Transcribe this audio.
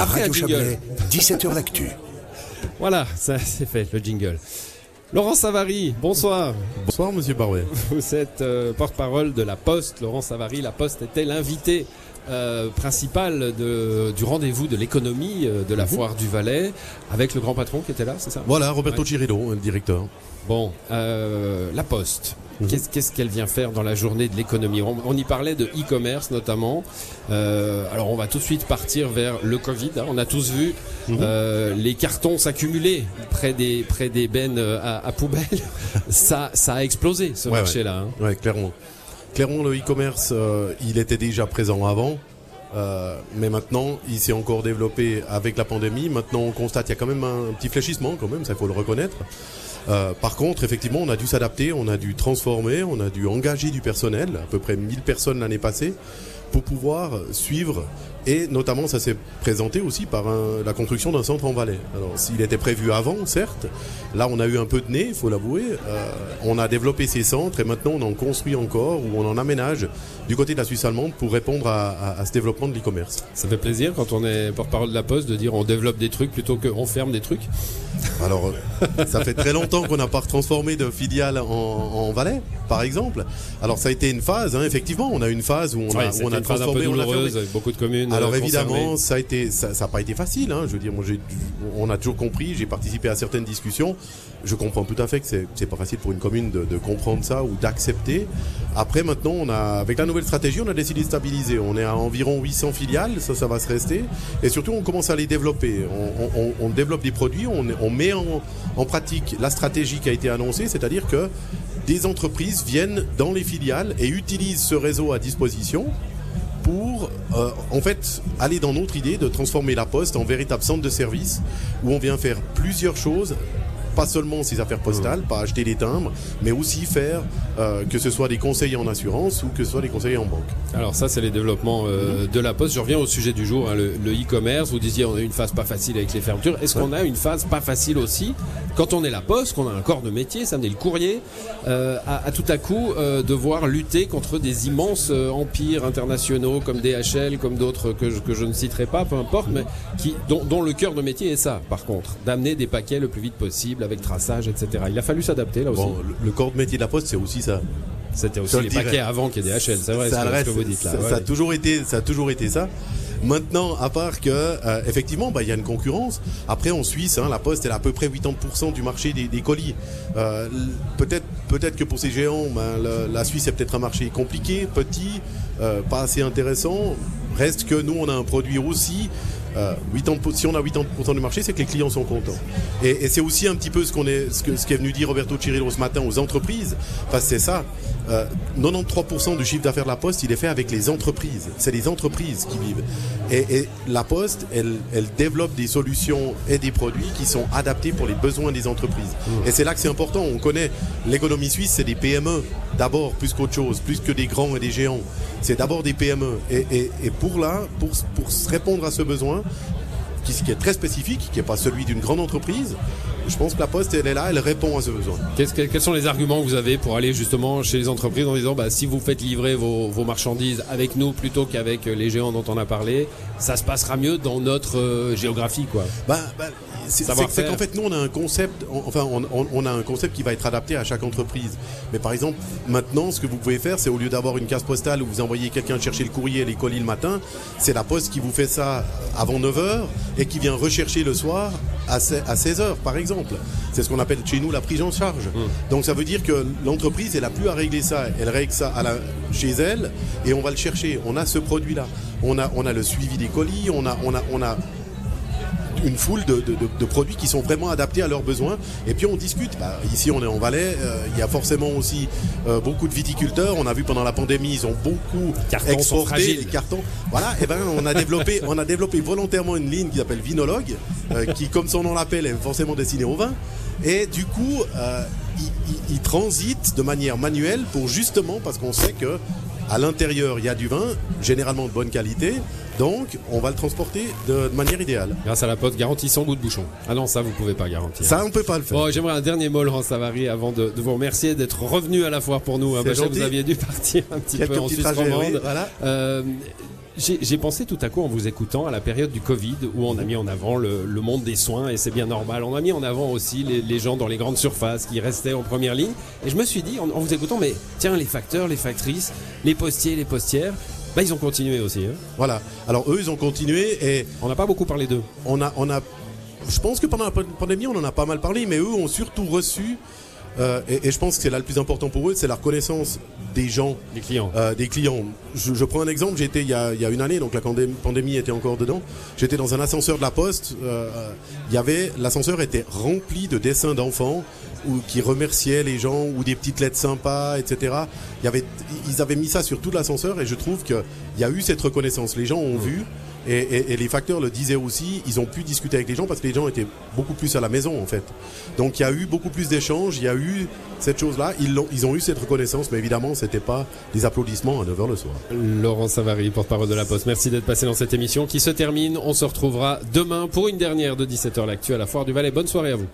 Après Radio. Chablais, 17h l'actu. Voilà, ça c'est fait, le jingle. Laurent Savary, bonsoir. Bonsoir Monsieur Barouet. Vous êtes euh, porte-parole de la Poste. Laurent Savary, la Poste était l'invité euh, principal de, du rendez-vous de l'économie euh, de la foire du Valais, avec le grand patron qui était là, c'est ça? Voilà, Roberto Ouais. Cirillo, le directeur. Bon, euh, la Poste. Mhm. Qu'est-ce qu'elle vient faire dans la journée de l'économie on, on y parlait de e-commerce notamment. Euh, alors on va tout de suite partir vers le Covid. hein. On a tous vu Mhm. euh, les cartons s'accumuler près des près des bennes euh, à, à poubelle. ça ça a explosé ce Ouais, marché-là. hein. Ouais, clairement. Clairement, le e-commerce, euh, il était déjà présent avant. euh, mais maintenant, il s'est encore développé avec la pandémie. Maintenant, on constate qu'il y a quand même un petit fléchissement, quand même, ça il faut le reconnaître. Euh, par contre, effectivement, on a dû s'adapter, on a dû transformer, on a dû engager du personnel, à peu près 1000 personnes l'année passée, pour pouvoir suivre. Et notamment, ça s'est présenté aussi par un- la construction d'un centre en Valais. Alors, s'il était prévu avant, certes, là, on a eu un peu de nez, il faut l'avouer. Euh, on a développé ces centres et maintenant, on en construit encore ou on en aménage du côté de la Suisse allemande pour répondre à, à- à ce développement de l'e-commerce. Ça fait plaisir quand on est porte-parole de la Poste de dire on développe des trucs plutôt qu'on ferme des trucs? Alors, euh, ça fait très longtemps qu'on n'a pas transformé de filiale en, en Valais, par exemple. Alors, ça a été une phase, hein, effectivement. On a une phase où on Ouais, a, où on a une phase un peu douloureuse, avec beaucoup de communes. Alors euh, évidemment, concernées. ça a été, ça, ça a pas été facile. Hein. Je veux dire, moi, on a toujours compris. J'ai participé à certaines discussions. Je comprends tout à fait que c'est, pas facile pour une commune de, de comprendre ça ou d'accepter. Après, maintenant, on a, avec la nouvelle stratégie, on a décidé de stabiliser. On est à environ 800 filiales. Ça, ça va se rester. Et surtout, on commence à les développer. On, on- on- on développe des produits. On, on met en, en pratique la stratégie qui a été annoncée, c'est-à-dire que des entreprises viennent dans les filiales et utilisent ce réseau à disposition pour euh, en fait aller dans notre idée de transformer la poste en véritable centre de service où on vient faire plusieurs choses pas seulement ces affaires postales, pas acheter des timbres, mais aussi faire euh, que ce soit des conseillers en assurance ou que ce soit des conseillers en banque. Alors ça, c'est les développements euh, de la Poste. Je reviens au sujet du jour, hein, le e-commerce. Vous disiez on a une phase pas facile avec les fermetures. Est-ce qu'on a une phase pas facile aussi quand on est la Poste, qu'on a un corps de métier, ça me dit le courrier, euh, à, à tout à coup devoir lutter contre des immenses empires internationaux comme DHL, comme d'autres que je, que je ne citerai pas, peu importe, mais qui dont, dont le cœur de métier est ça, par contre, d'amener des paquets le plus vite possible avec traçage, etc. Il a fallu s'adapter là aussi. Bon, le, le corps de métier de la poste, c'est aussi ça. C'était aussi les paquets avant qu'il y ait DHL, c'est vrai, ça, ce reste- que vous dites là. ça, ouais. ça a toujours été, ça a toujours été ça. Maintenant, à part que, euh, effectivement, bah, il y a une concurrence. Après, en Suisse, hein, la Poste, elle a à peu près 80% du marché des, des colis. Euh, peut-être, peut-être que pour ces géants, ben, la Suisse est peut-être un marché compliqué, petit, euh, pas assez intéressant. Reste que nous, on a un produit aussi. Euh, 80%, si on a 80% du marché, c'est que les clients sont contents. Et, et c'est aussi un petit peu ce qu'on est, ce que- ce qu'est venu dire Roberto Cirillo ce matin aux entreprises. Que c'est ça. Euh, 93% du chiffre d'affaires de la Poste, il est fait avec les entreprises. C'est les entreprises qui vivent. Et, et la Poste, elle, elle développe des solutions et des produits qui sont adaptés pour les besoins des entreprises. Et c'est là que c'est important. On connaît l'économie suisse, c'est des PME d'abord, plus qu'autre chose, plus que des grands et des géants. C'est d'abord des PME. Et, et- et pour là, pour, pour répondre à ce besoin, qui, qui est très spécifique, qui n'est pas celui d'une grande entreprise, je pense que la Poste, elle est là, elle répond à ce besoin. Que- quels sont les arguments que vous avez pour aller justement chez les entreprises en disant bah, si vous faites livrer vos, vos marchandises avec nous plutôt qu'avec les géants dont on a parlé, ça se passera mieux dans notre euh, géographie quoi? Bah, bah, c'est qu'en fait, nous, on a un concept, on- enfin, on, a un concept qui va être adapté à chaque entreprise. Mais par exemple, maintenant, ce que vous pouvez faire, c'est au lieu d'avoir une case postale où vous envoyez quelqu'un chercher le courrier et les colis le matin, c'est la poste qui vous fait ça avant 9h et qui vient rechercher le soir à 16h, par exemple. C'est ce qu'on appelle chez nous la prise en charge. Donc ça veut dire que l'entreprise, elle a plus à régler ça. Elle règle ça à la- chez elle et on va le chercher. On a ce produit-là. On a, on a le suivi des colis, on a, on a, on a une foule de, de- de- de produits qui sont vraiment adaptés à leurs besoins. Et puis on discute. Bah, ici, on est en Valais. euh, Il y a forcément aussi euh, beaucoup de viticulteurs. On a vu pendant la pandémie, ils ont beaucoup Cartons exporté les cartons. Voilà. Et ben, on a développé, on a développé volontairement une ligne qui s'appelle Vinologue, euh, qui, comme son nom l'appelle, est forcément destinée au vin. Et du coup, euh, il transite de manière manuelle pour justement parce qu'on sait que à l'intérieur, il y a du vin, généralement de bonne qualité. Donc, on va le transporter de, de manière idéale. Grâce à la poste garantie sans goût de bouchon. Ah non, ça vous pouvez pas garantir. Ça, on peut pas le faire. Bon, j'aimerais un dernier mot, Laurent Savary, avant de, de vous remercier d'être revenu à la foire pour nous. hein, vous aviez dû partir un petit Quelques peu en Suisse romande. oui, voilà. Euh, J'ai pensé tout à coup en vous écoutant à la période du Covid où on a mis en avant le, monde des soins et c'est bien normal. On a mis en avant aussi les, gens dans les grandes surfaces qui restaient en première ligne. Et je me suis dit en, vous écoutant, mais tiens, les facteurs, les factrices, les postiers, les postières, bah, ils ont continué aussi. Hein. Voilà. Alors eux, ils ont continué et on n'a pas beaucoup parlé d'eux. On a, on a. Je pense que pendant la pandémie, on en a pas mal parlé, mais eux ont surtout reçu euh, et, je pense que c'est là le plus important pour eux, c'est la reconnaissance des gens, des clients. Euh, des clients. Je, prends un exemple. J'étais il, y a, une année, donc la pandémie était encore dedans. J'étais dans un ascenseur de la Poste. Euh, il y avait l'ascenseur était rempli de dessins d'enfants ou qui remerciaient les gens ou des petites lettres sympas, etc. Il y avait, ils avaient mis ça sur tout l'ascenseur et je trouve qu'il y a eu cette reconnaissance. Les gens ont mmh. vu. Et, les facteurs le disaient aussi, ils ont pu discuter avec les gens parce que les gens étaient beaucoup plus à la maison en fait. Donc il y a eu beaucoup plus d'échanges, il y a eu cette chose-là, ils, ont, ils ont eu cette reconnaissance, mais évidemment ce n'était pas des applaudissements à 9h le soir. Laurent Savary, porte-parole de la Poste, merci d'être passé dans cette émission qui se termine. On se retrouvera demain pour une dernière de 17h l'actu à la Foire du Valais. Bonne soirée à vous.